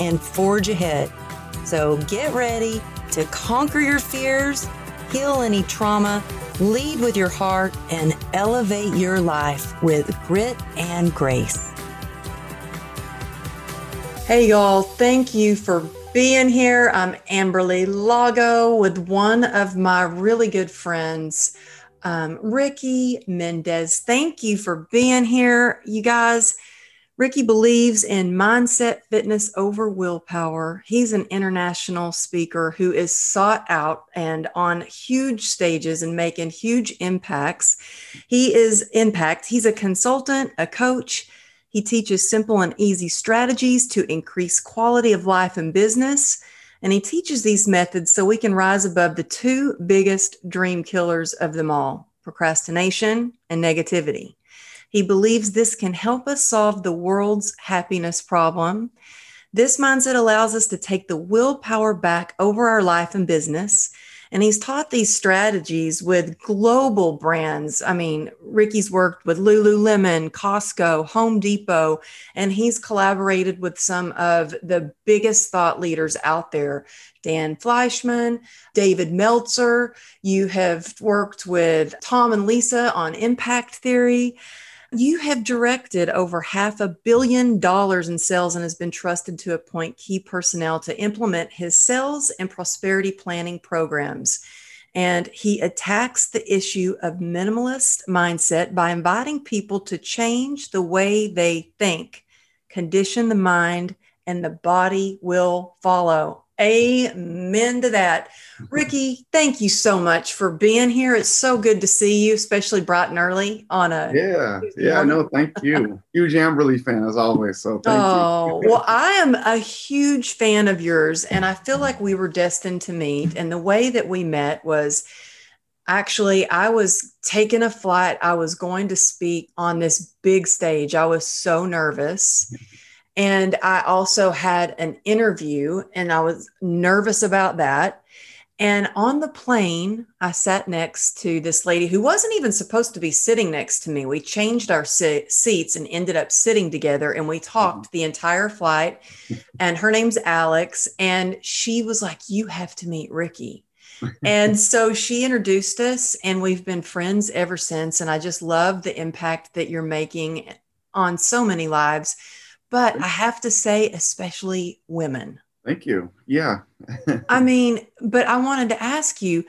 and forge ahead. So get ready to conquer your fears, heal any trauma, lead with your heart, and elevate your life with grit and grace. Hey, y'all, thank you for being here. I'm Amberly Lago with one of my really good friends, um, Ricky Mendez. Thank you for being here, you guys. Ricky believes in mindset fitness over willpower. He's an international speaker who is sought out and on huge stages and making huge impacts. He is impact. He's a consultant, a coach. He teaches simple and easy strategies to increase quality of life and business. And he teaches these methods so we can rise above the two biggest dream killers of them all procrastination and negativity. He believes this can help us solve the world's happiness problem. This mindset allows us to take the willpower back over our life and business. And he's taught these strategies with global brands. I mean, Ricky's worked with Lululemon, Costco, Home Depot, and he's collaborated with some of the biggest thought leaders out there Dan Fleyshman, David Meltzer. You have worked with Tom and Lisa on impact theory. You have directed over half a billion dollars in sales and has been trusted to appoint key personnel to implement his sales and prosperity planning programs. And he attacks the issue of minimalist mindset by inviting people to change the way they think, condition the mind, and the body will follow. Amen to that. Ricky, thank you so much for being here. It's so good to see you, especially bright and early on a Yeah, yeah, no, thank you. huge Amberly fan as always. So thank oh, you. well, I am a huge fan of yours, and I feel like we were destined to meet. And the way that we met was actually I was taking a flight. I was going to speak on this big stage. I was so nervous. And I also had an interview and I was nervous about that. And on the plane, I sat next to this lady who wasn't even supposed to be sitting next to me. We changed our seats and ended up sitting together and we talked the entire flight. And her name's Alex. And she was like, You have to meet Ricky. and so she introduced us, and we've been friends ever since. And I just love the impact that you're making on so many lives but I have to say, especially women. Thank you. Yeah. I mean, but I wanted to ask you,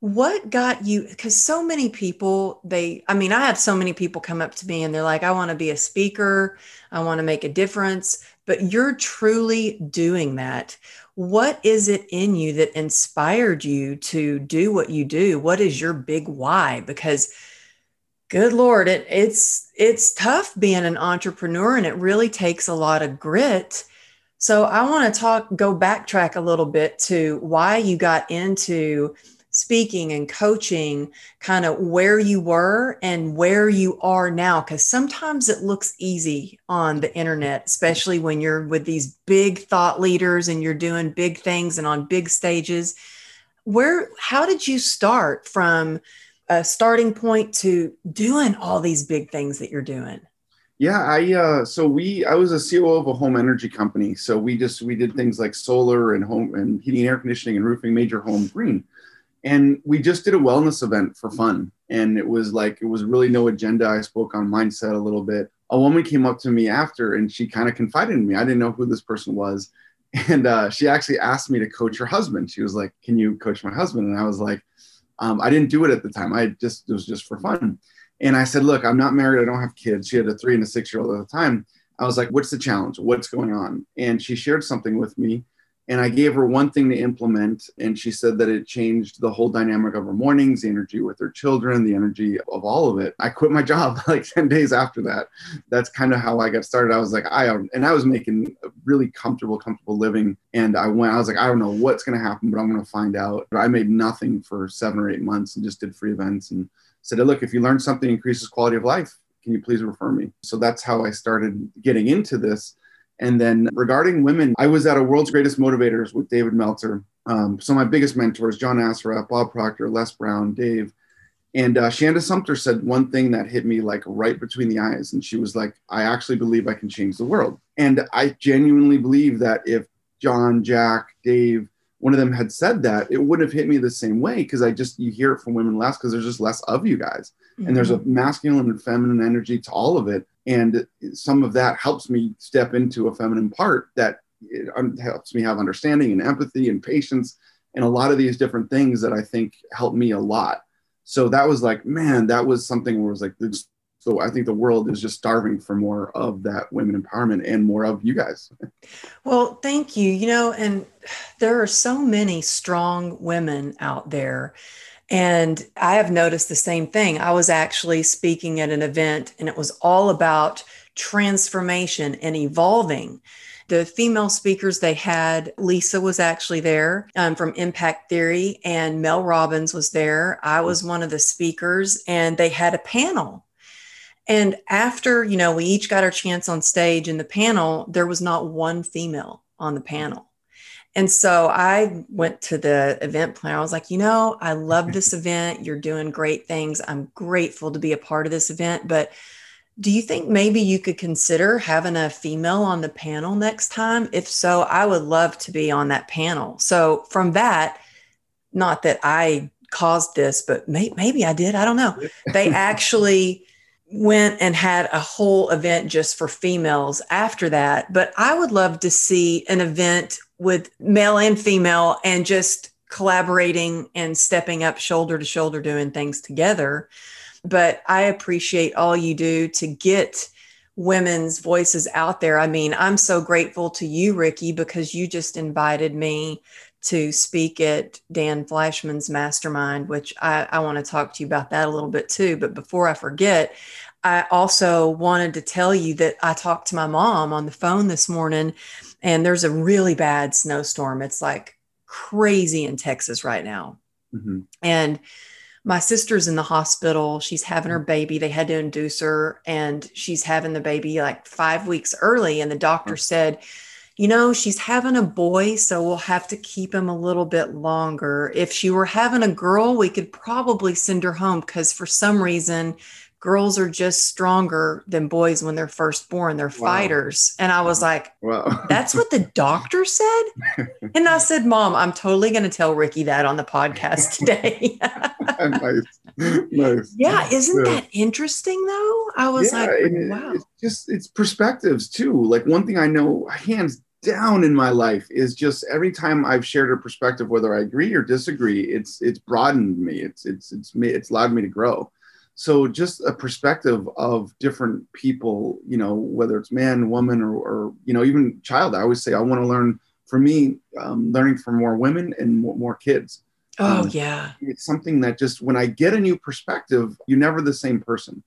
what got you? Because so many people, they, I mean, I have so many people come up to me and they're like, I want to be a speaker, I want to make a difference, but you're truly doing that. What is it in you that inspired you to do what you do? What is your big why? Because good lord it, it's it's tough being an entrepreneur and it really takes a lot of grit. So i want to talk go backtrack a little bit to why you got into speaking and coaching kind of where you were and where you are now because sometimes it looks easy on the internet especially when you're with these big thought leaders and you're doing big things and on big stages. Where how did you start from a starting point to doing all these big things that you're doing? Yeah, I uh, so we I was a CEO of a home energy company. So we just we did things like solar and home and heating, air conditioning, and roofing, major home green. And we just did a wellness event for fun. And it was like it was really no agenda. I spoke on mindset a little bit. A woman came up to me after and she kind of confided in me. I didn't know who this person was. And uh, she actually asked me to coach her husband. She was like, Can you coach my husband? And I was like, um, I didn't do it at the time. I just it was just for fun. And I said, look, I'm not married. I don't have kids. She had a three and a six year old at the time. I was like, what's the challenge? What's going on? And she shared something with me. And I gave her one thing to implement, and she said that it changed the whole dynamic of her mornings, the energy with her children, the energy of all of it. I quit my job like 10 days after that. That's kind of how I got started. I was like, I, and I was making a really comfortable, comfortable living. And I went, I was like, I don't know what's going to happen, but I'm going to find out. But I made nothing for seven or eight months and just did free events and said, look, if you learn something increases quality of life, can you please refer me? So that's how I started getting into this. And then regarding women, I was at a World's Greatest Motivators with David Meltzer. Um, so my biggest mentors, John Assaraf, Bob Proctor, Les Brown, Dave. And uh, Shanda Sumpter said one thing that hit me like right between the eyes. And she was like, I actually believe I can change the world. And I genuinely believe that if John, Jack, Dave, one of them had said that, it wouldn't have hit me the same way because I just, you hear it from women less because there's just less of you guys. Mm-hmm. And there's a mm-hmm. masculine and feminine energy to all of it and some of that helps me step into a feminine part that um, helps me have understanding and empathy and patience and a lot of these different things that i think help me a lot. So that was like man that was something where it was like this, so i think the world is just starving for more of that women empowerment and more of you guys. Well thank you. You know and there are so many strong women out there and I have noticed the same thing. I was actually speaking at an event and it was all about transformation and evolving. The female speakers they had, Lisa was actually there um, from Impact Theory, and Mel Robbins was there. I was one of the speakers, and they had a panel. And after, you know, we each got our chance on stage in the panel, there was not one female on the panel. And so I went to the event planner. I was like, you know, I love this event. You're doing great things. I'm grateful to be a part of this event. But do you think maybe you could consider having a female on the panel next time? If so, I would love to be on that panel. So from that, not that I caused this, but may, maybe I did. I don't know. They actually went and had a whole event just for females after that. But I would love to see an event with male and female and just collaborating and stepping up shoulder to shoulder doing things together. But i appreciate all you do to get women's voices out there. I mean i'm so grateful to you ricky because you just invited me to speak at dan Fleyshman's mastermind which i, I want to talk to you about that a little bit too but before i forget i also wanted to tell you that i talked to my mom on the phone this morning and there's a really bad snowstorm. It's like crazy in Texas right now. Mm-hmm. And my sister's in the hospital. She's having her baby. They had to induce her, and she's having the baby like five weeks early. And the doctor said, you know, she's having a boy, so we'll have to keep him a little bit longer. If she were having a girl, we could probably send her home because for some reason girls are just stronger than boys when they're first born. They're wow. fighters. And I was like, wow. that's what the doctor said? and I said, Mom, I'm totally going to tell Ricky that on the podcast today. nice. Nice. Yeah. Isn't yeah. that interesting though? I was yeah, like, wow. It's just, it's perspectives too. Like one thing I know hands down in my life is just every time I've shared a perspective, whether I agree or disagree, it's, it's broadened me. It's, it's, it's, it's allowed me to grow. So just a perspective of different people you know whether it's man woman or, or you know even child i always say i want to learn for me um, learning from more women and more, more kids. Oh um, yeah. it's something that just when i get a new perspective you're never the same person.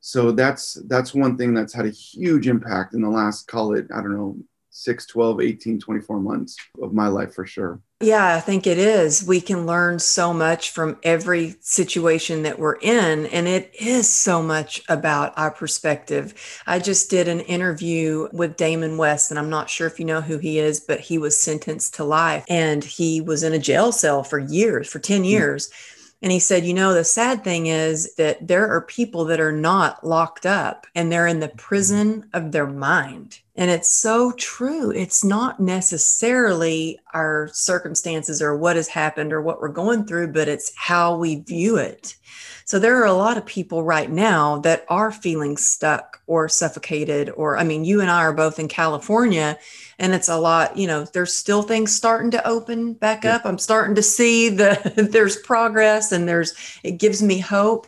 So that's that's one thing that's had a huge impact in the last call it i don't know 6 12 18 24 months of my life for sure yeah, I think it is. We can learn so much from every situation that we're in, and it is so much about our perspective. I just did an interview with Damon West, and I'm not sure if you know who he is, but he was sentenced to life and he was in a jail cell for years, for 10 hmm. years. Mm-hmm and he said, You know, the sad thing is that there are people that are not locked up and they're in the prison of their mind. And it's so true. It's not necessarily our circumstances or what has happened or what we're going through, but it's how we view it. So there are a lot of people right now that are feeling stuck or suffocated, or I mean, you and I are both in California and it's a lot, you know, there's still things starting to open back yeah. up. I'm starting to see the there's progress and there's it gives me hope.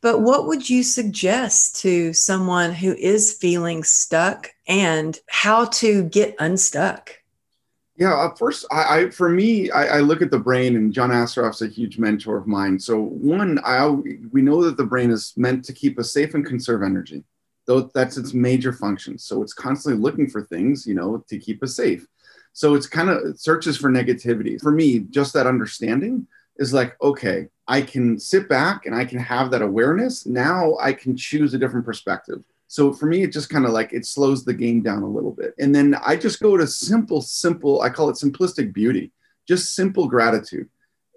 But what would you suggest to someone who is feeling stuck and how to get unstuck? Yeah, uh, first, I, I for me, I, I, look at the brain, and John Assaraf's a huge mentor of mine. So one, I we know that the brain is meant to keep us safe and conserve energy, though that's its major function. So it's constantly looking for things, you know, to keep us safe. So it's kind of it searches for negativity. For me, just that understanding is like, okay, I can sit back and I can have that awareness. Now I can choose a different perspective. So for me, it just kind of like it slows the game down a little bit. And then I just go to simple, simple, I call it simplistic beauty, just simple gratitude.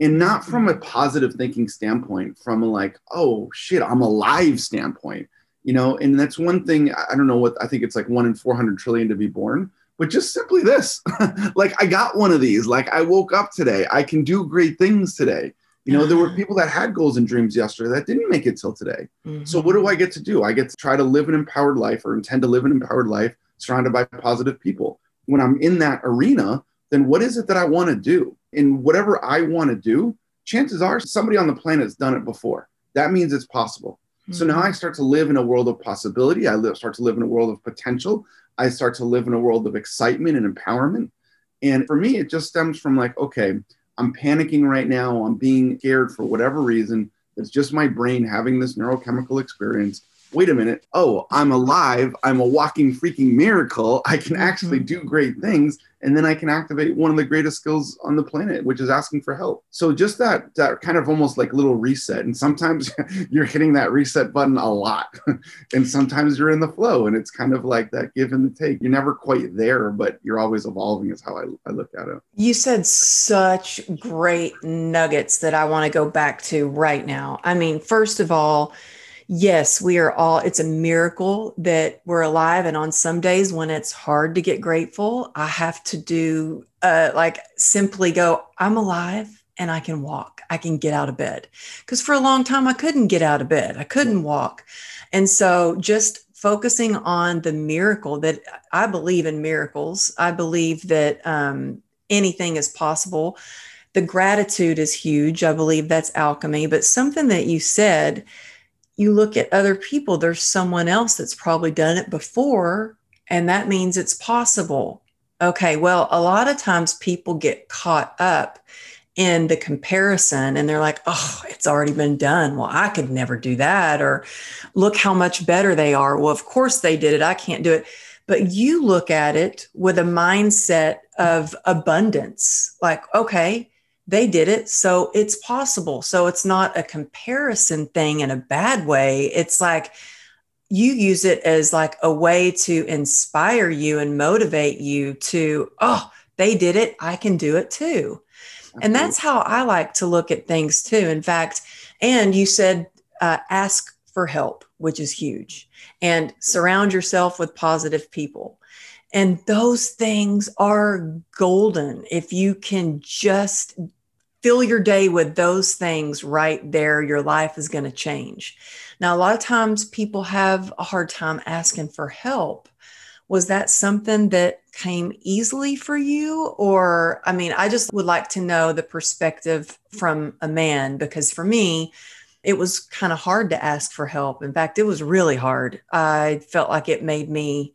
And not from a positive thinking standpoint, from a like, oh shit, I'm alive standpoint, you know. And that's one thing, I don't know what I think it's like one in 400 trillion to be born, but just simply this like, I got one of these. Like, I woke up today, I can do great things today. You know, there were people that had goals and dreams yesterday that didn't make it till today. Mm-hmm. So what do I get to do? I get to try to live an empowered life or intend to live an empowered life surrounded by positive people. When I'm in that arena, then what is it that I want to do? And whatever I want to do, chances are somebody on the planet has done it before. That means it's possible. Mm-hmm. So now mm-hmm. I start to live in a world of possibility. I live, start to live in a world of potential. I start to live in a world of excitement and empowerment. And for me, it just stems from like, okay, I'm panicking right now. I'm being scared for whatever reason. It's just my brain having this neurochemical experience. Wait a minute. Oh, I'm alive. I'm a walking freaking miracle. I can actually mm-hmm. do great things and then I can activate one of the greatest skills on the planet, which is asking for help. So just that that kind of almost like little reset. And sometimes you're hitting that reset button a lot, and sometimes you're in the flow, and it's kind of like that give and the take. You're never quite there, but you're always evolving. Is how I, I look at it. You said such great nuggets that I want to go back to right now. I mean, first of all yes, we are all, it's a miracle that we're alive. And on some days when it's hard to get grateful, I have to do uh, like simply go, I'm alive and I can walk. I can get out of bed. Because for a long time, I couldn't get out of bed, I couldn't walk. And so just focusing on the miracle that I believe in miracles, I believe that um, anything is possible. The gratitude is huge. I believe that's alchemy. But something that you said, you look at other people, there's someone else that's probably done it before, and that means it's possible. Okay, well, a lot of times people get caught up in the comparison and they're like, oh, it's already been done. Well, I could never do that. Or look how much better they are. Well, of course they did it. I can't do it. But you look at it with a mindset of abundance like, okay, they did it so it's possible. So it's not a comparison thing in a bad way. It's like you use it as like a way to inspire you and motivate you to oh they did it. I can do it too. And that's how i like to look at things too in fact. And you said uh, ask for help which is huge. And surround yourself with positive people. And those things are golden if you can just fill your day with those things right there, your life is going to change. Now, a lot of times people have a hard time asking for help. Was that something that came easily for you? Or, I mean, I just would like to know the perspective from a man because for me, it was kind of hard to ask for help. In fact, it was really hard. I felt like it made me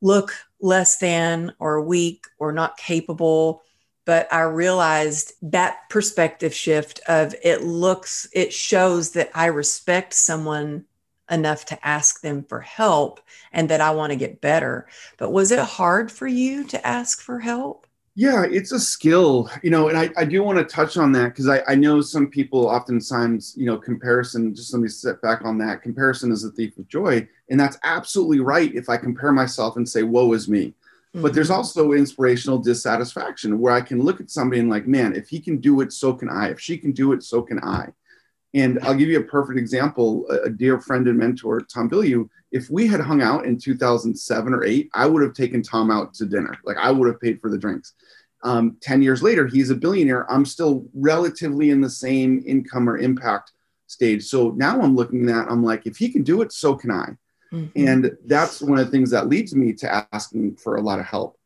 look less than or weak or not capable but I realized that perspective shift of it looks, it shows that I respect someone enough to ask them for help and that I want to get better. But was it hard for you to ask for help? Yeah, it's a skill, you know, and I, I do want to touch on that because I, I know some people oftentimes, you know, comparison, just let me sit back on that. Comparison is a thief of joy. And that's absolutely right. If I compare myself and say, woe is me, but there's mm-hmm. also inspirational dissatisfaction where I can look at somebody and like, man, if he can do it, so can I. If she can do it, so can I. And I'll give you a perfect example. A dear friend and mentor, Tom Bilyeu, if we had hung out in 2007 or eight, I would have taken Tom out to dinner. Like I would have paid for the drinks. Um, 10 years later, he's a billionaire. I'm still relatively in the same income or impact stage. So now I'm looking at, I'm like, if he can do it, so can I. Mm-hmm. And that's one of the things that leads me to asking for a lot of help.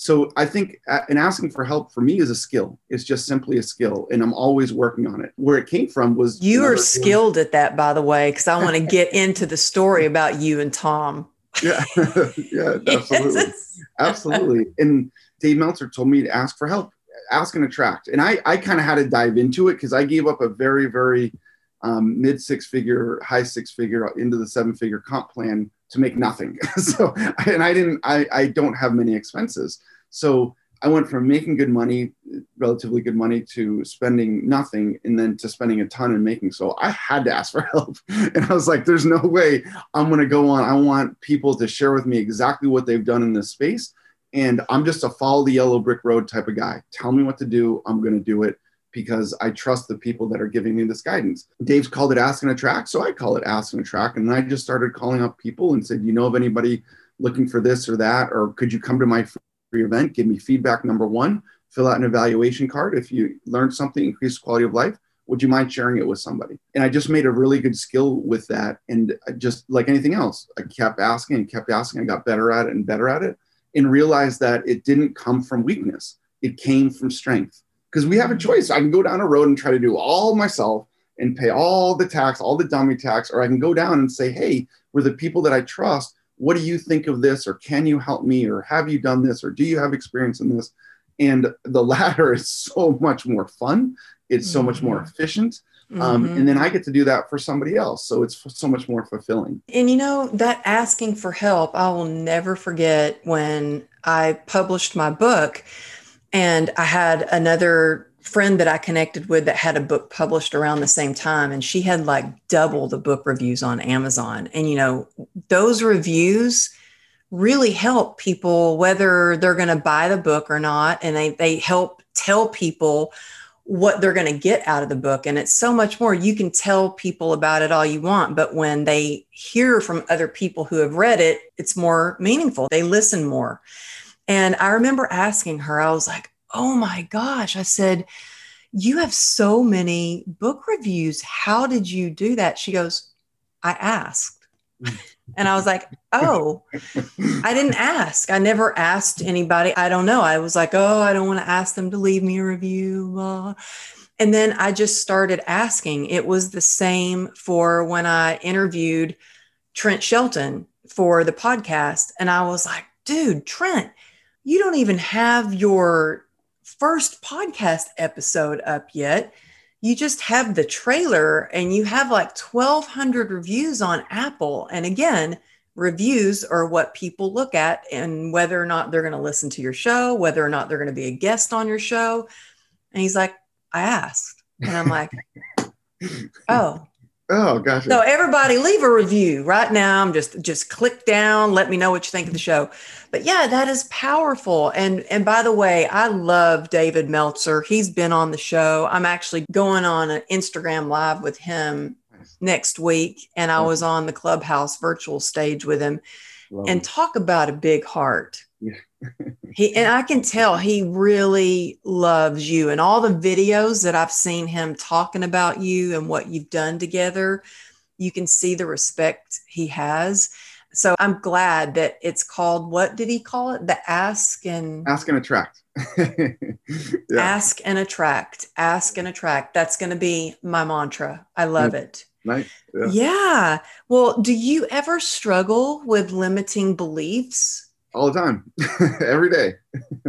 So I think and asking for help for me is a skill. It's just simply a skill, and I'm always working on it. Where it came from was you are skilled at that, by the way, because I want to get into the story about you and Tom. Yeah, yeah, absolutely, yes. absolutely. And Dave Meltzer told me to ask for help, ask and attract. And I, I kind of had to dive into it because I gave up a very, very um, mid six figure, high six figure into the seven figure comp plan to make nothing. so, and I didn't, I, I don't have many expenses. So I went from making good money, relatively good money, to spending nothing, and then to spending a ton and making. So I had to ask for help, and I was like, "There's no way I'm going to go on. I want people to share with me exactly what they've done in this space, and I'm just a follow the yellow brick road type of guy. Tell me what to do. I'm going to do it." Because I trust the people that are giving me this guidance. Dave's called it Ask and Attract, so I call it Ask and Attract. And I just started calling up people and said, "You know of anybody looking for this or that, or could you come to my free event, give me feedback number one, fill out an evaluation card. If you learned something, increase quality of life, would you mind sharing it with somebody? And I just made a really good skill with that. And just like anything else, I kept asking and kept asking. I got better at it and better at it and realized that it didn't come from weakness, it came from strength. Because we have a choice. I can go down a road and try to do all myself and pay all the tax, all the dummy tax, or I can go down and say, hey, we're the people that I trust what do you think of this? Or can you help me? Or have you done this? Or do you have experience in this? And the latter is so much more fun. It's so much more mm-hmm. efficient. Um, mm-hmm. and then i get to do that for somebody else. So it's so much more fulfilling. And you know that asking for help i will never forget when i published my book and i had another friend that I connected with that had a book published around the same time, and she had like double the book reviews on Amazon. And, you know, those reviews really help people whether they're going to buy the book or not. And they, they help tell people what they're going to get out of the book. And it's so much more. You can tell people about it all you want, but when they hear from other people who have read it, it's more meaningful. They listen more. And I remember asking her, I was like, oh my gosh. I said, you have so many book reviews. How did you do that? She goes, I asked. And I was like, oh, I didn't ask. I never asked anybody. I don't know. I was like, oh, I don't want to ask them to leave me a review. And then I just started asking. It was the same for when I interviewed Trent Shelton for the podcast. And I was like, dude, Trent, you don't even have your first podcast episode up yet. You just have the trailer and you have like 1,200 reviews on Apple. And again, reviews are what people look at and whether or not they're going to listen to your show, whether or not they're going to be a guest on your show. And he's like, I asked. And I'm like, oh, Oh, gotcha. So everybody leave a review right now. I'm just just click down, let me know what you think of the show. But yeah, that is powerful. And and by the way, I love David Meltzer. He's been on the show. I'm actually going on an Instagram live with him next week and I was on the Clubhouse virtual stage with him. Love and talk about a big heart. Yeah. he and I can tell he really loves you and all the videos that I've seen him talking about you and what you've done together, you can see the respect he has. So I'm glad that it's called what did he call it? The ask and ask and attract. yeah. Ask and attract. Ask and attract. That's going to be my mantra. I love mm. it. Nice. Yeah. yeah. Well, do you ever struggle with limiting beliefs? All the time, every day.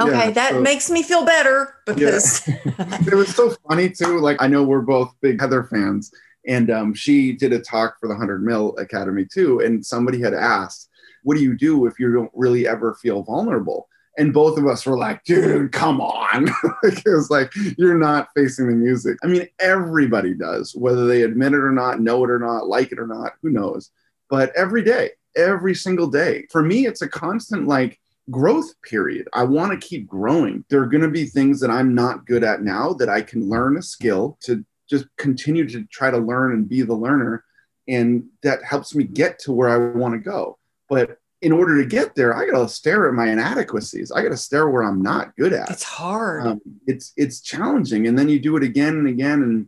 okay, yeah, that so, makes me feel better because it was so funny too. Like I know we're both big Heather fans, and um, she did a talk for the Hundred Mil Academy too, and somebody had asked, "What do you do if you don't really ever feel vulnerable?" And both of us were like, dude, come on. it was like, you're not facing the music. I mean, everybody does, whether they admit it or not, know it or not, like it or not, who knows. But every day, every single day. For me, it's a constant like growth period. I want to keep growing. There are going to be things that I'm not good at now that I can learn a skill to just continue to try to learn and be the learner. And that helps me get to where I want to go. But in order to get there, I got to stare at my inadequacies. I got to stare where I'm not good at. It's hard. Um, it's it's challenging, and then you do it again and again. And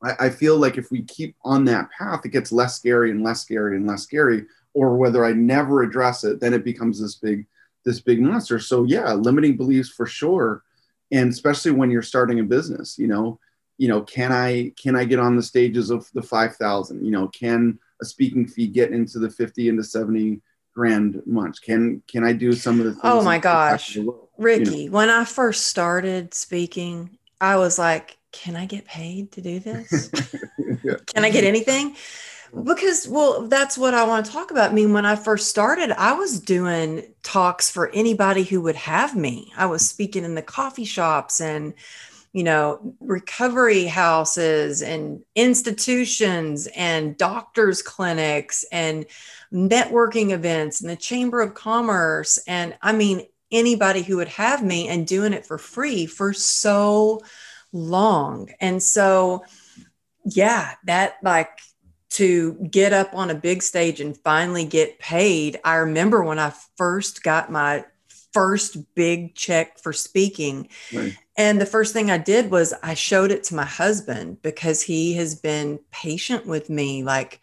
I, I feel like if we keep on that path, it gets less scary and less scary and less scary or whether I never address it, then it becomes this big, this big monster. So yeah, limiting beliefs for sure. And especially when you're starting a business, you know, you know, can I can I get on the stages of the five thousand? You know, can a speaking fee get into the fifty into seventy grand much? Can can I do some of the things? Oh my gosh, world, Ricky, you know? when I first started speaking, I was like, can I get paid to do this? Yeah. can I get anything? Because, well, that's what I want to talk about. I mean, when I first started, I was doing talks for anybody who would have me. I was speaking in the coffee shops and, you know, recovery houses and institutions and doctors' clinics and networking events and the Chamber of Commerce. And I mean, anybody who would have me and doing it for free for so long. And so, yeah, that like to get up on a big stage and finally get paid. I remember when I first got my first big check for speaking. Right. And the first thing I did was I showed it to my husband because he has been patient with me. Like,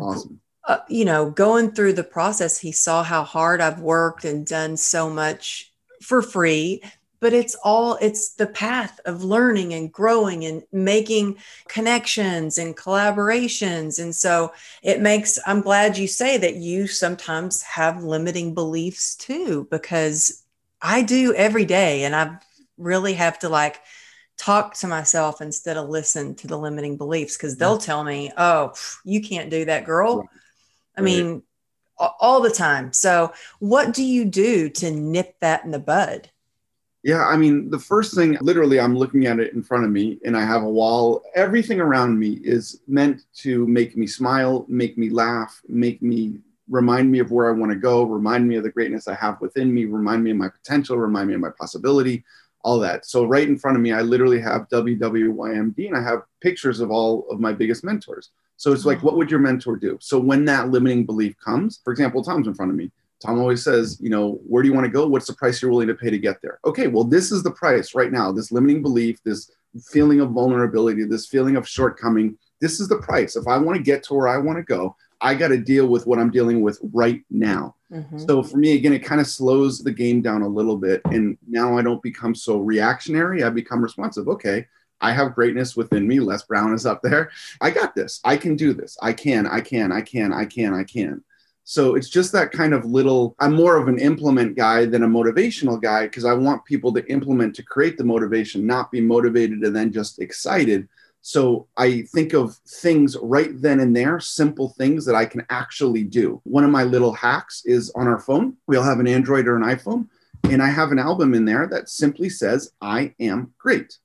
Awesome. uh, you know, going through the process, he saw how hard I've worked and done so much for free. But it's all, it's the path of learning and growing and making connections and collaborations. And so it makes, I'm glad you say that you sometimes have limiting beliefs too, because I do every day. And I really have to like, talk to myself instead of listen to the limiting beliefs because they'll tell me, oh, you can't do that, girl. I mean, all the time. So, what do you do to nip that in the bud? Yeah, I mean, the first thing, literally, I'm looking at it in front of me and I have a wall. Everything around me is meant to make me smile, make me laugh, make me remind me of where I want to go, remind me of the greatness I have within me, remind me of my potential, remind me of my possibility, all that. So, right in front of me, I literally have WWYMD and I have pictures of all of my biggest mentors. So, it's like, what would your mentor do? So, when that limiting belief comes, for example, Tom's in front of me. Tom always says, you know, where do you want to go? What's the price you're willing to pay to get there? Okay, well, this is the price right now. This limiting belief, this feeling of vulnerability, this feeling of shortcoming, this is the price. If I want to get to where I want to go, I got to deal with what I'm dealing with right now. Mhm. So for me, again, it kind of slows the game down a little bit. And now I don't become so reactionary. I become responsive. Okay, I have greatness within me. Les Brown is up there. I got this. I can do this. I can, I can, I can, I can, I can. So it's just that kind of little, I'm more of an implement guy than a motivational guy because I want people to implement to create the motivation, not be motivated and then just excited. So I think of things right then and there, simple things that I can actually do. One of my little hacks is on our phone. We all have an Android or an iPhone. And I have an album in there that simply says, I am great.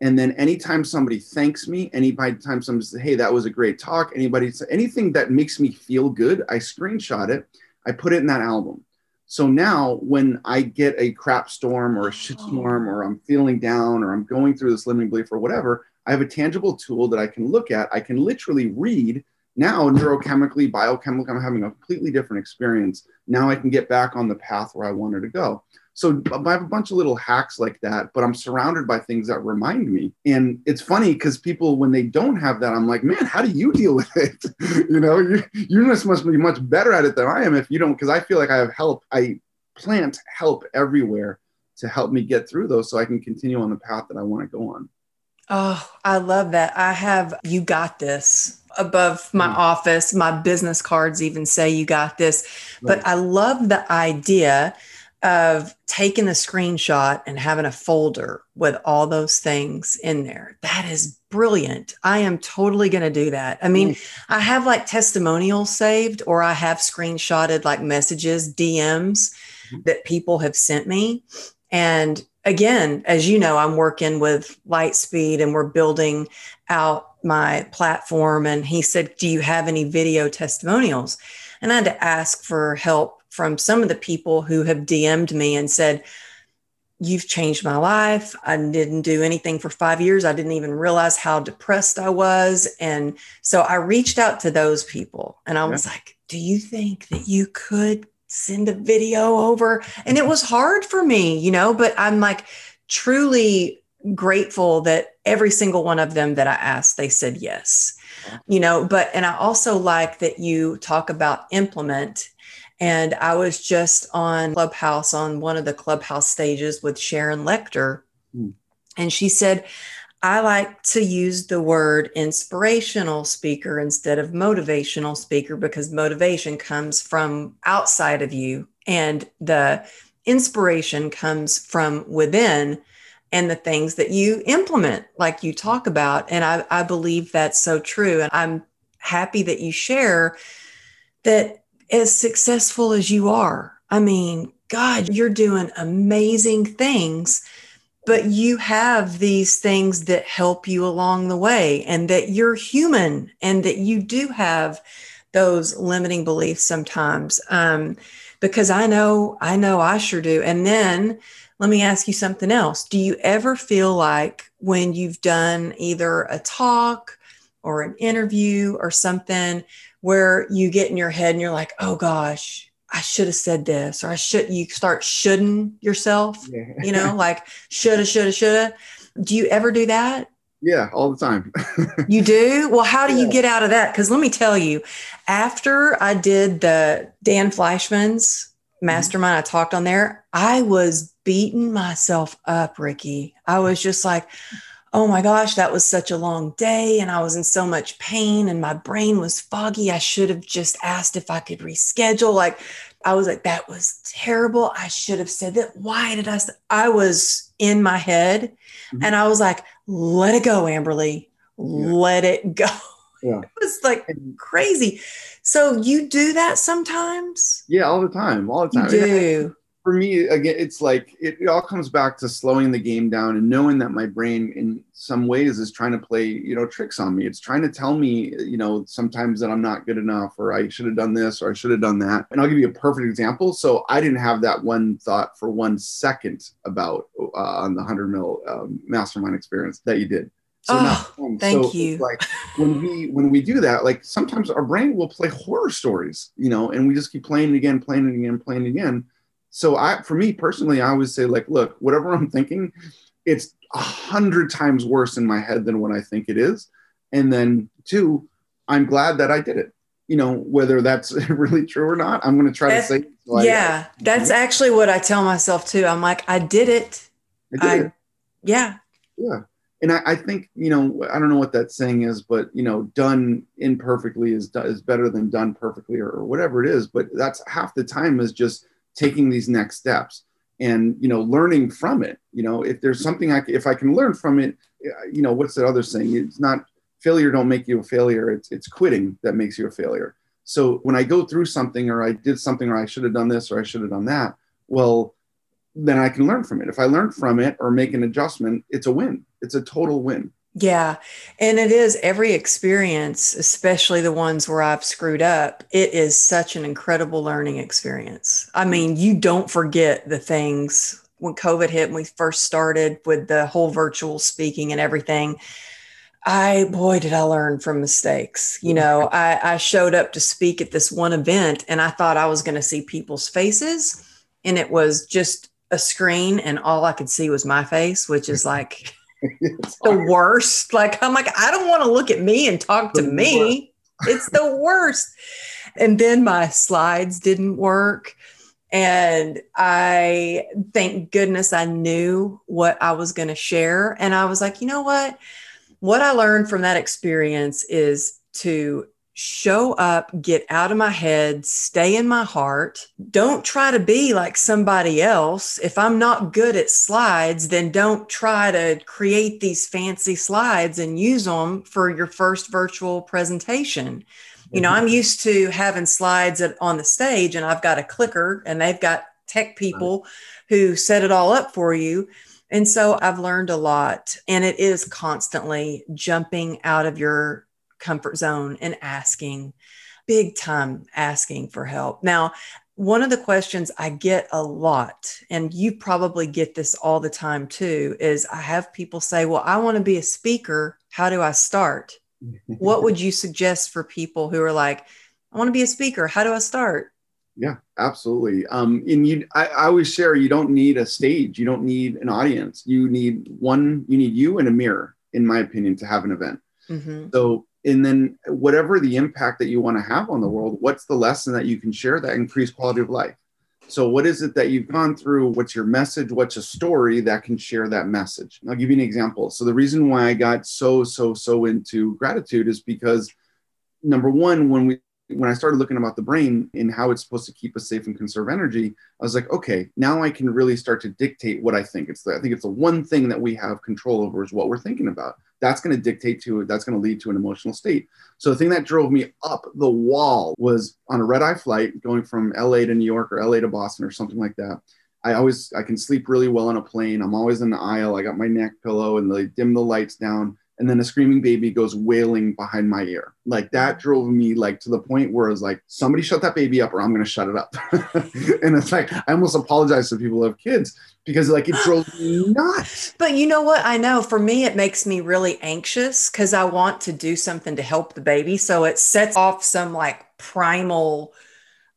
And then anytime somebody thanks me, anytime somebody says, hey, that was a great talk, anybody, anything that makes me feel good, I screenshot it, I put it in that album. So now when I get a crap storm or a shit oh. storm or I'm feeling down or I'm going through this limiting belief or whatever, I have a tangible tool that I can look at. I can literally read now neurochemically, biochemically, I'm having a completely different experience. Now I can get back on the path where I wanted to go. So I have a bunch of little hacks like that, but I'm surrounded by things that remind me. And it's funny because people, when they don't have that, I'm like, man, how do you deal with it? you know, you, you must, must be much better at it than I am if you don't, because I feel like I have help. I plant help everywhere to help me get through those so I can continue on the path that I want to go on. Oh, I love that. I have you got this above my Mm. office. My business cards even say you got this. But I love the idea of taking a screenshot and having a folder with all those things in there. That is brilliant. I am totally going to do that. I mean, I have like testimonials saved or I have screenshotted like messages, DMs Mhm. that people have sent me. And again, as you know, I'm working with Lightspeed and we're building out my platform. And he said, Do you have any video testimonials? And I had to ask for help from some of the people who have DM'd me and said, You've changed my life. I didn't do anything for five years. I didn't even realize how depressed I was. And so I reached out to those people and I was like, Do you think that you could send a video over? And it was hard for me, you know, but I'm like truly grateful that every single one of them that I asked, they said yes. You know, but and I also like that you talk about implement. And I was just on Clubhouse on one of the Clubhouse stages with Sharon Lechter. Hmm. And she said, I like to use the word inspirational speaker instead of motivational speaker because motivation comes from outside of you and the inspiration comes from within and the things that you implement, like you talk about. And I, I believe that's so true. And I'm happy that you share that as successful as you are, I mean, God, you're doing amazing things, but you have these things that help you along the way, and that you're human, and that you do have those limiting beliefs sometimes. Um, because I know, I know I sure do. And then let me ask you something else. Do you ever feel like when you've done either a talk or an interview or something where you get in your head and you're like, oh gosh, I should have said this, or I should, you start shouldn't yourself, yeah. you know, like shoulda, shoulda, shoulda. Do you ever do that? Yeah, all the time. you do? Well, how do yeah. you get out of that? Because let me tell you, after I did the Dan Fleyshman's mm-hmm. mastermind, mm-hmm. I talked on there, I was beating myself up, Ricky. I was just like, oh my gosh, that was such a long day and I was in so much pain and my brain was foggy. I should have just asked if I could reschedule. Like, I was like, that was terrible. I should have said that. Why did I? I was in my head mm-hmm. and I was like, let it go, Amberly. Yeah. Let it go. Yeah. It was like crazy. So you do that sometimes? Yeah, all the time. All the time. You do for me again it's like it, it, all comes back to slowing the game down and knowing that my brain in some ways is trying to play you know tricks on me. It's trying to tell me you know sometimes that i'm not good enough or i should have done this or i should have done that. And i'll give you a perfect example. So i didn't have that one thought for one second about uh, on the 100 mil um, mastermind experience that you did. So oh, thank so you. Like when we when we do that, like sometimes our brain will play horror stories, you know, and we just keep playing it again, playing it again, playing it again so I, for me personally, I always say like, look, whatever I'm thinking, it's a hundred times worse in my head than what I think it is. And then two, I'm glad that I did it. You know, whether that's really true or not, I'm going to try that's, to say. So yeah, I, that's actually what I tell myself too. I'm like, I did it. I, did I it. yeah. Yeah. And I, I, think, you know, I don't know what that saying is, but you know, done imperfectly is is better than done perfectly or, or whatever it is. But that's half the time is just taking these next steps and you know learning from it. You know if there's something i if i can learn from it uh, you know what's that other saying? It's not failure don't make you a failure. It's it's quitting that makes you a failure. So when i go through something or i did something or i should have done this or i should have done that well then i can learn from it. If i learn from it or make an adjustment it's a win. It's a total win yeah. And it is every experience, especially the ones where I've screwed up, it is such an incredible learning experience. I mm. mean, you don't forget the things when COVID hit, when we first started with the whole virtual speaking and everything. I, boy, did I learn from mistakes. You know, I, I showed up to speak at this one event and I thought I was going to see people's faces, and it was just a screen, and all I could see was my face, which is like, the worst. Like, I'm like, I don't want to look at me and talk to me. It's the worst. And then my slides didn't work. And I, thank goodness, I knew what I was going to share. And I was like, you know what? What I learned from that experience is to show up, get out of my head, stay in my heart. Don't try to be like somebody else. If I'm not good at slides, then don't try to create these fancy slides and use them for your first virtual presentation. You know, I'm mm-hmm. used to having slides on the stage and I've got a clicker and they've got tech people who set it all up for you. And so I've learned a lot and it is constantly jumping out of your comfort zone and asking, big time asking for help. Now, one of the questions I get a lot, and you probably get this all the time too, is I have people say, Well, I want to be a speaker. How do I start? what would you suggest for people who are like, I want to be a speaker? How do I start? Yeah, absolutely. Um, and you, I, I always share, you don't need a stage, you don't need an audience. You need one, you need you and a mirror, in my opinion, to have an event. Mm-hmm. So and then whatever the impact that you want to have on the world what's the lesson that you can share that increase quality of life So, what is it that you've gone through? What's your message? What's a story that can share that message? I'll give you an example. So, the reason why I got so, so, so into gratitude is because number one, when we when I started looking about the brain and how it's supposed to keep us safe and conserve energy, I was like, okay, now I can really start to dictate what I think. It's the, I think it's the one thing that we have control over is what we're thinking about. That's going to dictate to. That's going to lead to an emotional state. So the thing that drove me up the wall was on a red eye flight going from LA to New York or LA to Boston or something like that. I always I can sleep really well on a plane. I'm always in the aisle. I got my neck pillow and they dim the lights down and then a screaming baby goes wailing behind my ear. Like that drove me like to the point where I was like, somebody shut that baby up or I'm gonna shut it up. and it's like I almost apologize to people who have kids because like it drove me nuts. But you know what? I know for me it makes me really anxious because I want to do something to help the baby. So it sets off some like primal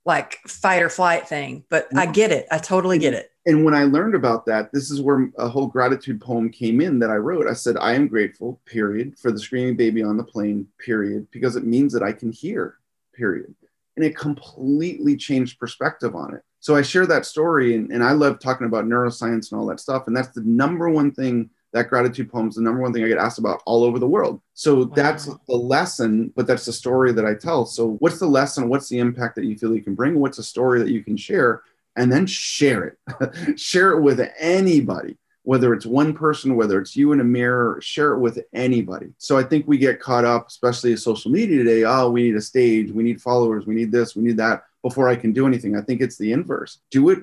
like fight or flight thing. But I mm-hmm. get it. I totally get it and when I learned about that, this is where a whole gratitude poem came in that I wrote. I said, I am grateful, period, for the screaming baby on the plane, period, because it means that I can hear, period. And it completely changed perspective on it. So I share that story, and, and I love talking about neuroscience and all that stuff. And that's the number one thing that gratitude poem is the number one thing I get asked about all over the world. So wow. that's the lesson, but that's the story that I tell. So what's the lesson? What's the impact that you feel you can bring? What's a story that you can share? And then share it. share it with anybody, whether it's one person, whether it's you in a mirror, share it with anybody. So I think we get caught up, especially in social media today. Oh, we need a stage, we need followers, we need this, we need that before I can do anything. I think it's the inverse. Do it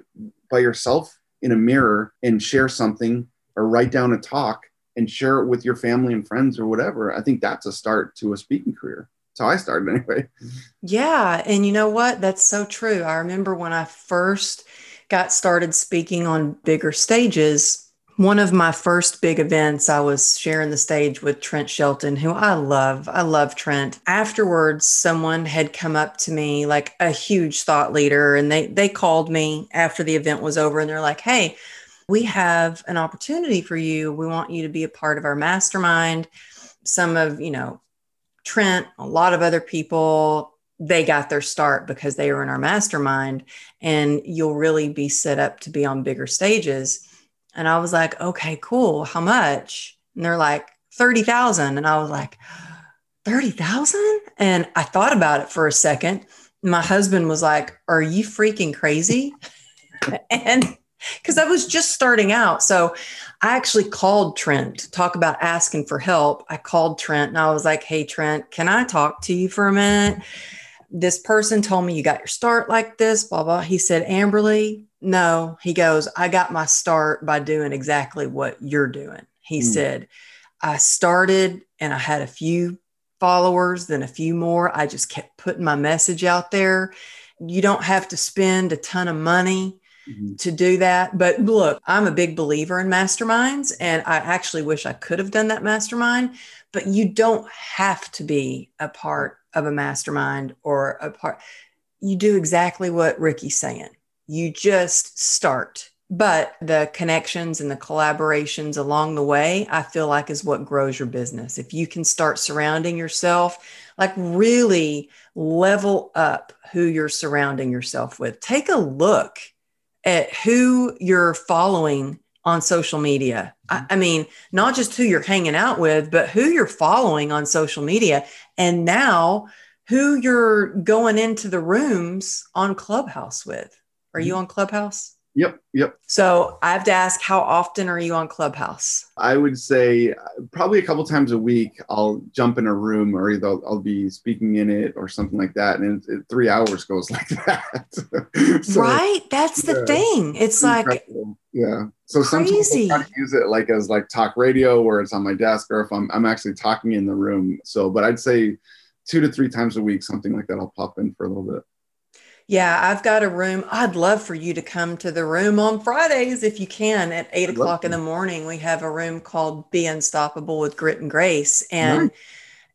by yourself in a mirror and share something or write down a talk and share it with your family and friends or whatever. I think that's a start to a speaking career. That's how I started anyway. Yeah. And you know what? That's so true. I remember when I first got started speaking on bigger stages, one of my first big events, I was sharing the stage with Trent Shelton, who I love. I love Trent. Afterwards, someone had come up to me, like a huge thought leader, and they they called me after the event was over and they're like, "Hey, we have an opportunity for you. We want you to be a part of our mastermind." Some of, you know, Trent, a lot of other people, they got their start because they were in our mastermind, and you'll really be set up to be on bigger stages. And I was like, okay, cool. How much? And they're like, 30,000. And I was like, 30,000? And I thought about it for a second. My husband was like, Are you freaking crazy? and because I was just starting out. So I actually called Trent to talk about asking for help. I called Trent and I was like, Hey, Trent, can I talk to you for a minute? This person told me you got your start like this, blah, blah. He said, Amberly, no. He goes, I got my start by doing exactly what you're doing. He mm. said, I started and I had a few followers, then a few more. I just kept putting my message out there. You don't have to spend a ton of money mm-hmm. to do that. But look, I'm a big believer in masterminds, and I actually wish I could have done that mastermind. But you don't have to be a part of a mastermind or a part. You do exactly what Ricky's saying. You just start. But the connections and the collaborations along the way, I feel like is what grows your business. If you can start surrounding yourself, like really level up who you're surrounding yourself with. Take a look at who you're following on social media. I, mm-hmm. I, mean, not just who you're hanging out with, but who you're following on social media. And now who you're going into the rooms on Clubhouse with. Are you mm-hmm. on Clubhouse? Yep, yep. So I have to ask, how often are you on Clubhouse? I would say uh, probably a couple times a week. I'll jump in a room, or either I'll, I'll be speaking in it, or something like that, and it, it, three hours goes like that. so, right, that's the yeah, thing. It's, like yeah. So sometimes I try to use it like as like talk radio, where it's on my desk, or if I'm I'm actually talking in the room. So, but I'd say two to three times a week, something like that. I'll pop in for a little bit. Yeah, I've got a room. I'd love for you to come to the room on Fridays if you can at eight o'clock in the morning. We have a room called Be Unstoppable with Grit and Grace. And nice.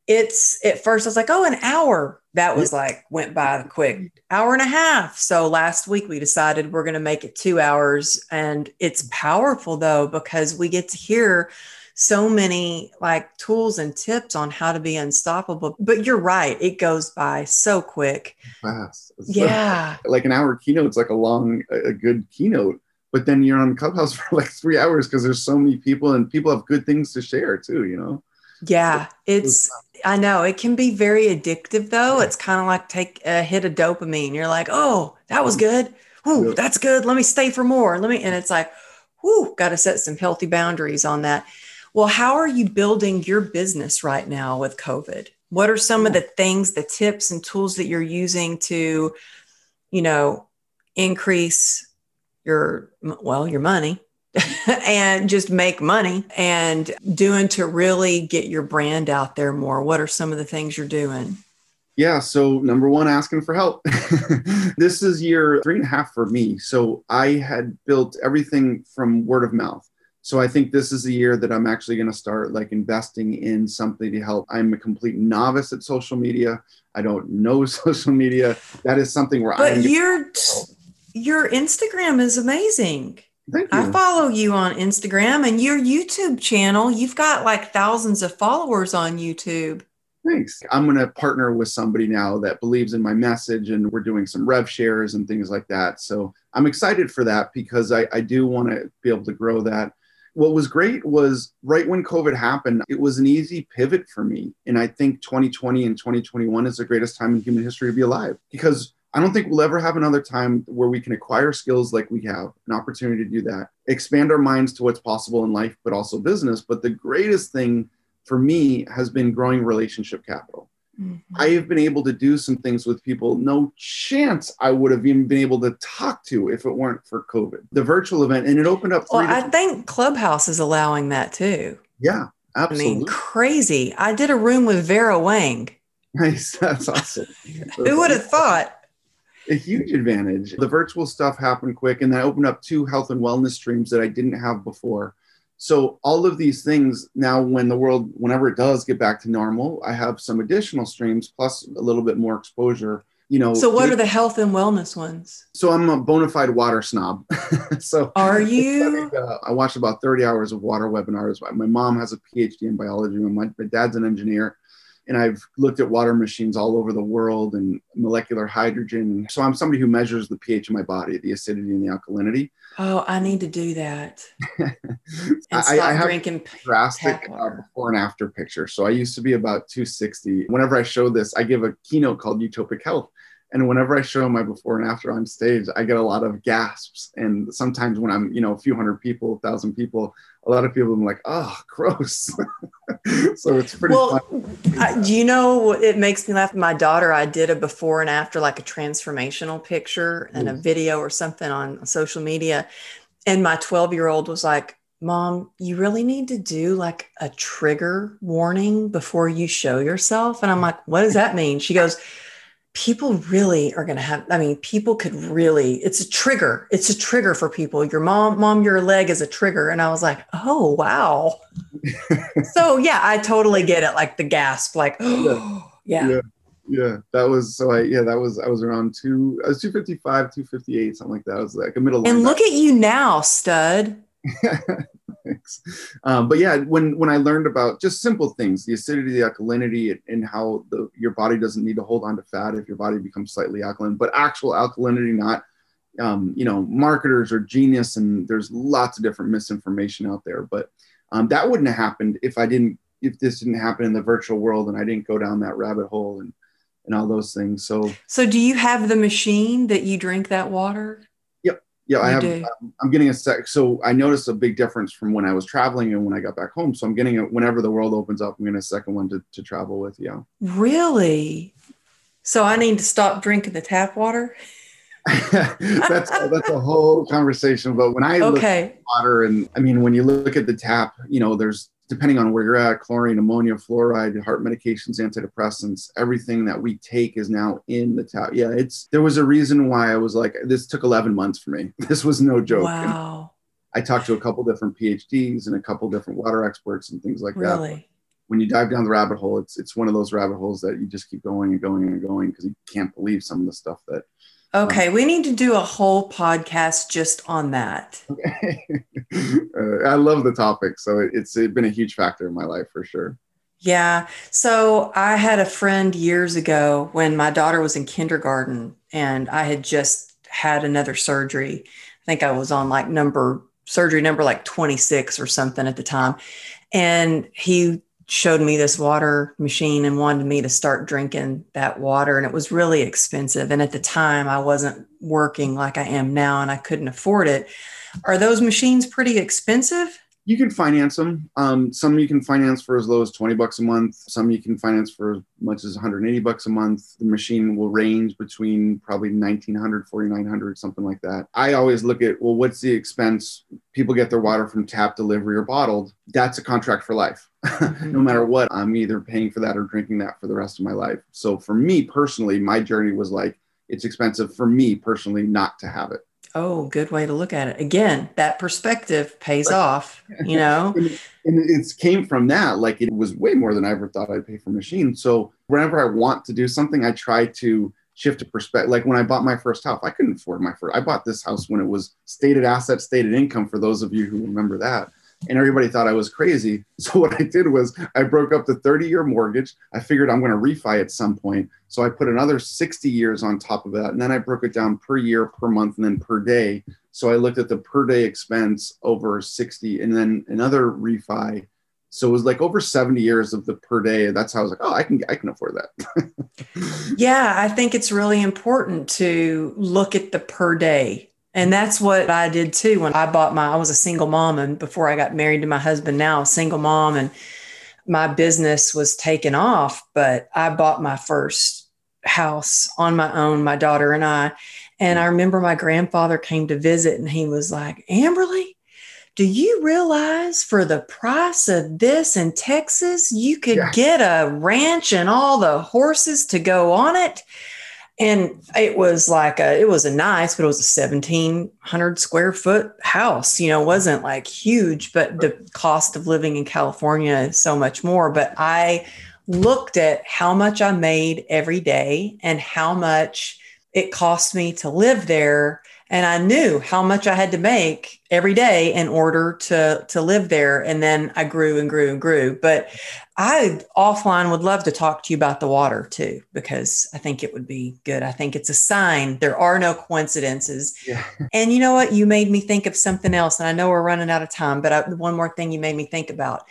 it's at first I was like, oh, an hour. That was like went by quick hour and a half. So last week we decided we're going to make it two hours. And it's powerful though, because we get to hear so many like tools and tips on how to be unstoppable. But you're right, it goes by so quick. Fast. It's Yeah. Like, like an hour keynote, it's like a long, a good keynote. But then you're on Clubhouse for like three hours because there's so many people and people have good things to share too, you know? Yeah. It's, I know it can be very addictive though. It's kind of like take a hit of dopamine. You're like, oh, that was mm-hmm. good. Ooh, Yeah. that's good. Let me stay for more. Let me, and it's like, whoo, got to set some healthy boundaries on that. Well, how are you building your business right now with COVID? What are some of the things, the tips and tools that you're using to, you know, increase your, well, your money and just make money and doing to really get your brand out there more? What are some of the things you're doing? Yeah. So number one, asking for help. this is year three and a half for me. So I had built everything from word of mouth. So I think this is the year that I'm actually going to start like investing in something to help. I'm a complete novice at social media. I don't know social media. That is something where But I'm. your your Instagram is amazing. Thank you. I follow you on Instagram and your YouTube channel. You've got like thousands of followers on YouTube. Thanks. I'm going to partner with somebody now that believes in my message, and we're doing some rev shares and things like that. So I'm excited for that because I, I do want to be able to grow that. What was great was right when COVID happened, it was an easy pivot for me. And I think 2020 and 2021 is the greatest time in human history to be alive because I don't think we'll ever have another time where we can acquire skills like we have, an opportunity to do that, expand our minds to what's possible in life, but also business. But the greatest thing for me has been growing relationship capital. Mm-hmm. I have been able to do some things with people no chance I would have even been able to talk to if it weren't for COVID. The virtual event, and it opened up. Well, I different- think Clubhouse is allowing that too. yeah, I absolutely. mean, crazy. I did a room with Vera Wang. nice. That's awesome. Who would have thought? a huge advantage. The virtual stuff happened quick, and that opened up two health and wellness streams that I didn't have before. So all of these things now, when the world, whenever it does get back to normal, I have some additional streams plus a little bit more exposure. You know. So, what are the health and wellness ones? So I'm a bona fide water snob. so Are you? uh, I watched about 30 hours of water webinars. My mom has a PhD in biology. My, my dad's an engineer. And I've looked at water machines all over the world and molecular hydrogen. So I'm somebody who measures the pH of my body, the acidity and the alkalinity. Oh, I need to do that and I, stop I have drinking. drastic uh, before and after picture. So I used to be about 260. Whenever I show this, I give a keynote called Utopic Health. And whenever I show my before and after on stage, I get a lot of gasps. And sometimes when I'm, you know, a few hundred people, a thousand people, a lot of people are like, oh, gross. so it's pretty Well. I, do you know it makes me laugh? My daughter, I did a before and after, like a transformational picture and a Mm. video or something on social media. And my 12 year old was like, Mom, you really need to do like a trigger warning before you show yourself. And I'm like, What does that mean? She goes, People really are going to have, I mean, people could really, it's a trigger. It's a trigger for people. Your mom, mom, your leg is a trigger. And I was like, Oh, wow. so yeah, I totally get it. Like the gasp, like, oh, yeah. Yeah. Yeah, that was so. I yeah, that was I was around two. I was two fifty five, two fifty eight, something like that. I was like a middle. And look at you now, stud. Thanks. Um, but yeah, when when I learned about just simple things, the acidity, the alkalinity, and, how the your body doesn't need to hold on to fat if your body becomes slightly alkaline, but actual alkalinity, not um, you know marketers or genius, and there's lots of different misinformation out there. But um, that wouldn't have happened if I didn't if this didn't happen in the virtual world and I didn't go down that rabbit hole and and all those things. So So, do you have the machine that you drink that water? Yeah, I have. Um, I'm getting a sec. So I noticed a big difference from when I was traveling and when I got back home. So I'm getting it whenever the world opens up. I'm getting a second one to, to travel with. Yeah. Really? So, I need to stop drinking the tap water? that's that's a whole conversation. But when I look at Okay. water, and I mean, when you look at the tap, you know, there's depending on where you're at, chlorine, ammonia, fluoride, heart medications, antidepressants, everything that we take is now in the tap. Yeah, it's there was a reason why I was like, this took 11 months for me. This was no joke. And Wow. I talked to a couple different PhDs and a couple different water experts and things like that. Really? When you dive down the rabbit hole, it's it's one of those rabbit holes that you just keep going and going and going because you can't believe some of the stuff that Okay, we need to do a whole podcast just on that. Okay. uh, I love the topic, so it's, it's been a huge factor in my life for sure. Yeah. So I had a friend years ago when my daughter was in kindergarten and I had just had another surgery. I think I was on like number surgery number like 26 or something at the time. And he showed me this water machine and wanted me to start drinking that water. And it was really expensive. And at the time, I wasn't working like I am now and I couldn't afford it. Are those machines pretty expensive? You can finance them. Um, some you can finance for as low as 20 bucks a month. Some you can finance for as much as 180 bucks a month. The machine will range between probably 1900, 4900, something like that. I always look at, well, what's the expense? People get their water from tap delivery or bottled. That's a contract for life. Mm-hmm. no matter what, I'm either paying for that or drinking that for the rest of my life. So for me personally, my journey was like, it's expensive for me personally not to have it. Oh, good way to look at it. Again, that perspective pays off, you know? and, and it came from that. Like it was way more than I ever thought I'd pay for machines. So whenever I want to do something, I try to shift a perspective. Like when I bought my first house, I couldn't afford my first. I bought this house when it was stated asset, stated income. For those of you who remember that, and everybody thought I was crazy. So what I did was I broke up the 30 year mortgage. I figured I'm going to refi at some point. So I put another 60 years on top of that. And then I broke it down per year, per month, and then per day. So I looked at the per day expense over 60 and then another refi. So it was like over 70 years of the per day. That's how I was like, oh, I can I can afford that. yeah, I think it's really important to look at the per day and that's what I did too when I bought my, I was a single mom. And before I got married to my husband, now a single mom, and my business was taken off. But I bought my first house on my own, my daughter and I. And I remember my grandfather came to visit and he was like, Amberly, do you realize for the price of this in Texas, you could yeah. get a ranch and all the horses to go on it? And it was like a it was a nice but it was a 1700 square foot house you know it wasn't like huge but the cost of living in california is so much more. But i looked at how much i made every day and how much it cost me to live there and I knew how much I had to make every day in order to to live there. And then I grew and grew and grew. But I offline would love to talk to you about the water too, because I think it would be good. I think it's a sign. There are no coincidences. Yeah. And you know what? You made me think of something else. And I know we're running out of time, but I, one more thing you made me think about.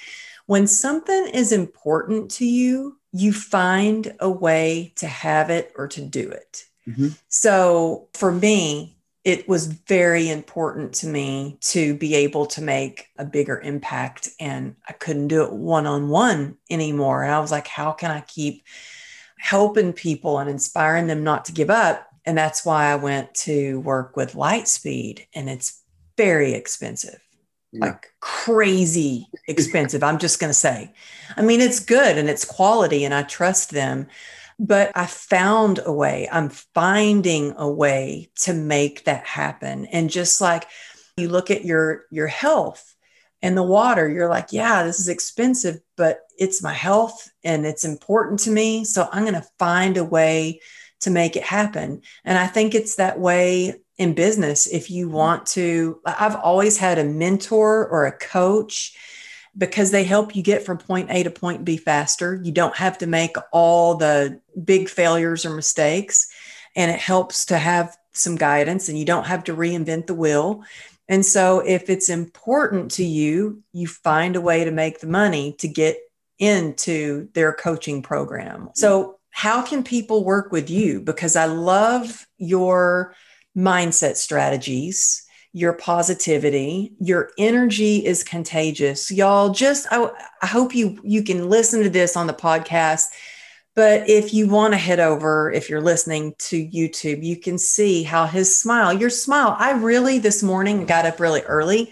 When something is important to you, you find a way to have it or to do it. Mm-hmm. So for me, it was very important to me to be able to make a bigger impact and i couldn't do it one-on-one anymore. And i was like how can i keep helping people and inspiring them not to give up? And that's why i went to work with lightspeed and it's very expensive. Yeah. like crazy expensive i'm just going to say. I mean it's good and it's quality and i trust them but I found a way. I'm finding a way to make that happen. And just like you look at your your health and the water, you're like, yeah, this is expensive, but it's my health and it's important to me. So I'm going to find a way to make it happen. And I think it's that way in business. If you mm-hmm. want to, I've always had a mentor or a coach because they help you get from point A to point B faster. You don't have to make all the big failures or mistakes, and it helps to have some guidance and you don't have to reinvent the wheel. And so, if it's important to you, you find a way to make the money to get into their coaching program. So, how can people work with you? Because I love your mindset strategies your positivity your energy is contagious. Y'all just I, I, hope you you can listen to this on the podcast but if you want to head over if you're listening to youtube you can see how his smile your smile i really this morning got up really early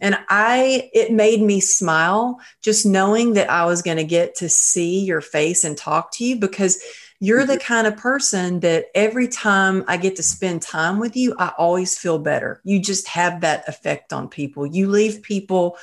and i it made me smile just knowing that i was going to get to see your face and talk to you because you're the mm-hmm. kind of person that every time I get to spend time with you, I always feel better. You just have that effect on people. You leave people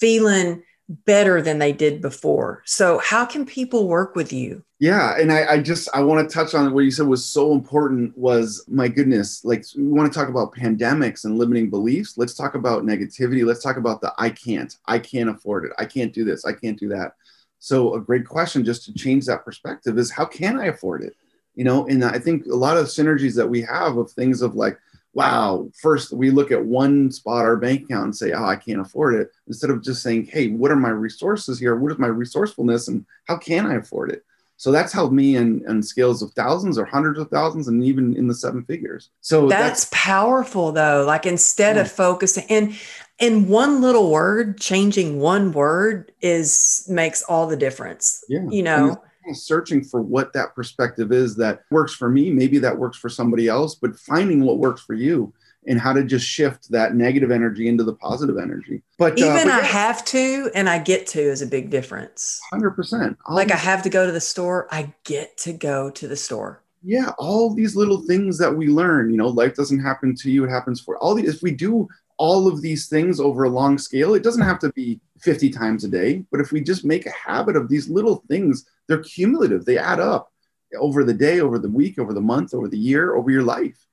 feeling better than they did before. So, how can people work with you? Yeah, and I, I just I want to touch on what you said was so important. Was my goodness, like we want to talk about pandemics and limiting beliefs. Let's talk about negativity. Let's talk about the I can't, I can't afford it, I can't do this, I can't do that. So, a great question just to change that perspective is how can I afford it? You know, and I think a lot of synergies that we have of things of like wow, first we look at one spot, our bank account, and say, oh, I can't afford it, instead of just saying, hey, what are my resources here? What is my resourcefulness and how can I afford it? So that's helped me in, in scales of thousands or hundreds of thousands and even in the seven figures. So that's, that's powerful though. Like instead yeah. of focusing in in one little word, changing one word is makes all the difference. Yeah. You know searching for what that perspective is that works for me. Maybe that works for somebody else, but finding what works for you and how to just shift that negative energy into the positive energy. But even uh, but I have to and I get to is a big difference. 100%. like I have to go to the store, I get to go to the store. Yeah, all these little things that we learn, you know, life doesn't happen to you, it happens for all these. If we do all of these things over a long scale, it doesn't have to be 50 times a day, but if we just make a habit of these little things they're cumulative, they add up over the day, over the week, over the month, over the year, over your life.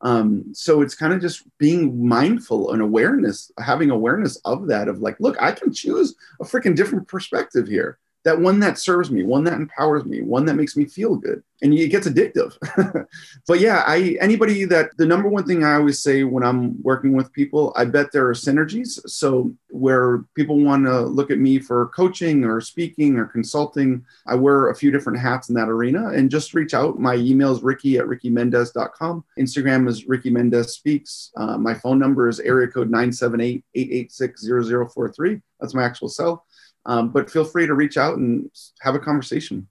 Um, so it's kind of just being mindful and awareness, having awareness of that, of like, look, I can choose a freaking different perspective here that one that serves me, one that empowers me, one that makes me feel good. And it gets addictive. but yeah, I anybody that the number one thing I always say when I'm working with people, I bet there are synergies. So where people want to look at me for coaching or speaking or consulting, I wear a few different hats in that arena and just reach out. My email is ricky at rickymendez.com. Instagram is Ricky Mendez Speaks. Uh, my phone number is area code 978 886 0043. That's my actual cell. Um, but feel free to reach out and have a conversation.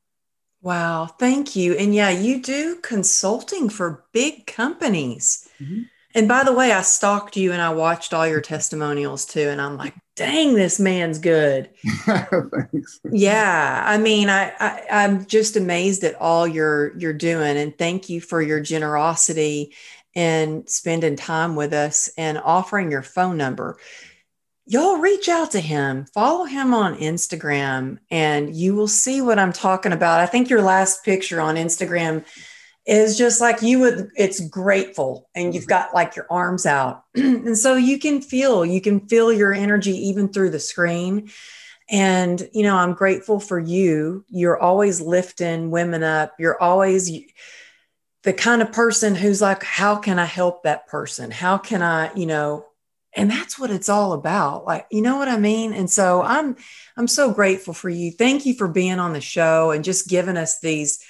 Wow, thank you. And yeah, you do consulting for big companies. Mm-hmm. And by the way, I stalked you and I watched all your testimonials too. And I'm like, dang, this man's good. Thanks. Yeah. I mean, I, I I'm just amazed at all you're you're doing. And thank you for your generosity and spending time with us and offering your phone number y'all reach out to him, follow him on Instagram, and you will see what I'm talking about. I think your last picture on Instagram is just like you would, it's grateful, and you've got like your arms out. and so you can feel, you can feel your energy even through the screen. And, you know, I'm grateful for you. You're always lifting women up. You're always, the kind of person who's like, how can I help that person? How can I, you know, and that's what it's all about like you know what i mean? And so i'm i'm so grateful for you. Thank you for being on the show and just giving us these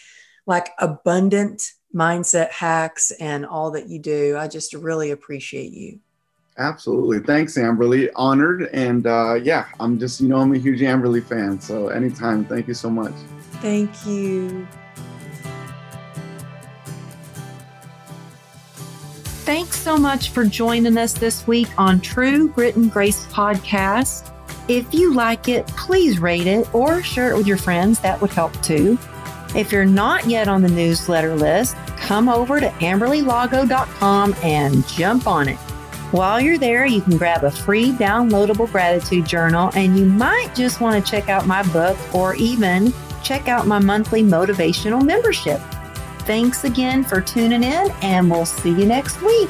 like abundant mindset hacks and all that you do. I just really appreciate you. Absolutely. Thanks amberly honored. And uh, yeah i'm just you know i'm a huge amberly fan. So anytime thank you so much. Thank you Thanks so much for joining us this week on True Grit and Grace podcast. If you like it, please rate it or share it with your friends. That would help too. If you're not yet on the newsletter list, come over to amberlylago.com and jump on it. While you're there, you can grab a free downloadable gratitude journal and you might just want to check out my book or even check out my monthly motivational membership. Thanks again for tuning in, and we'll see you next week.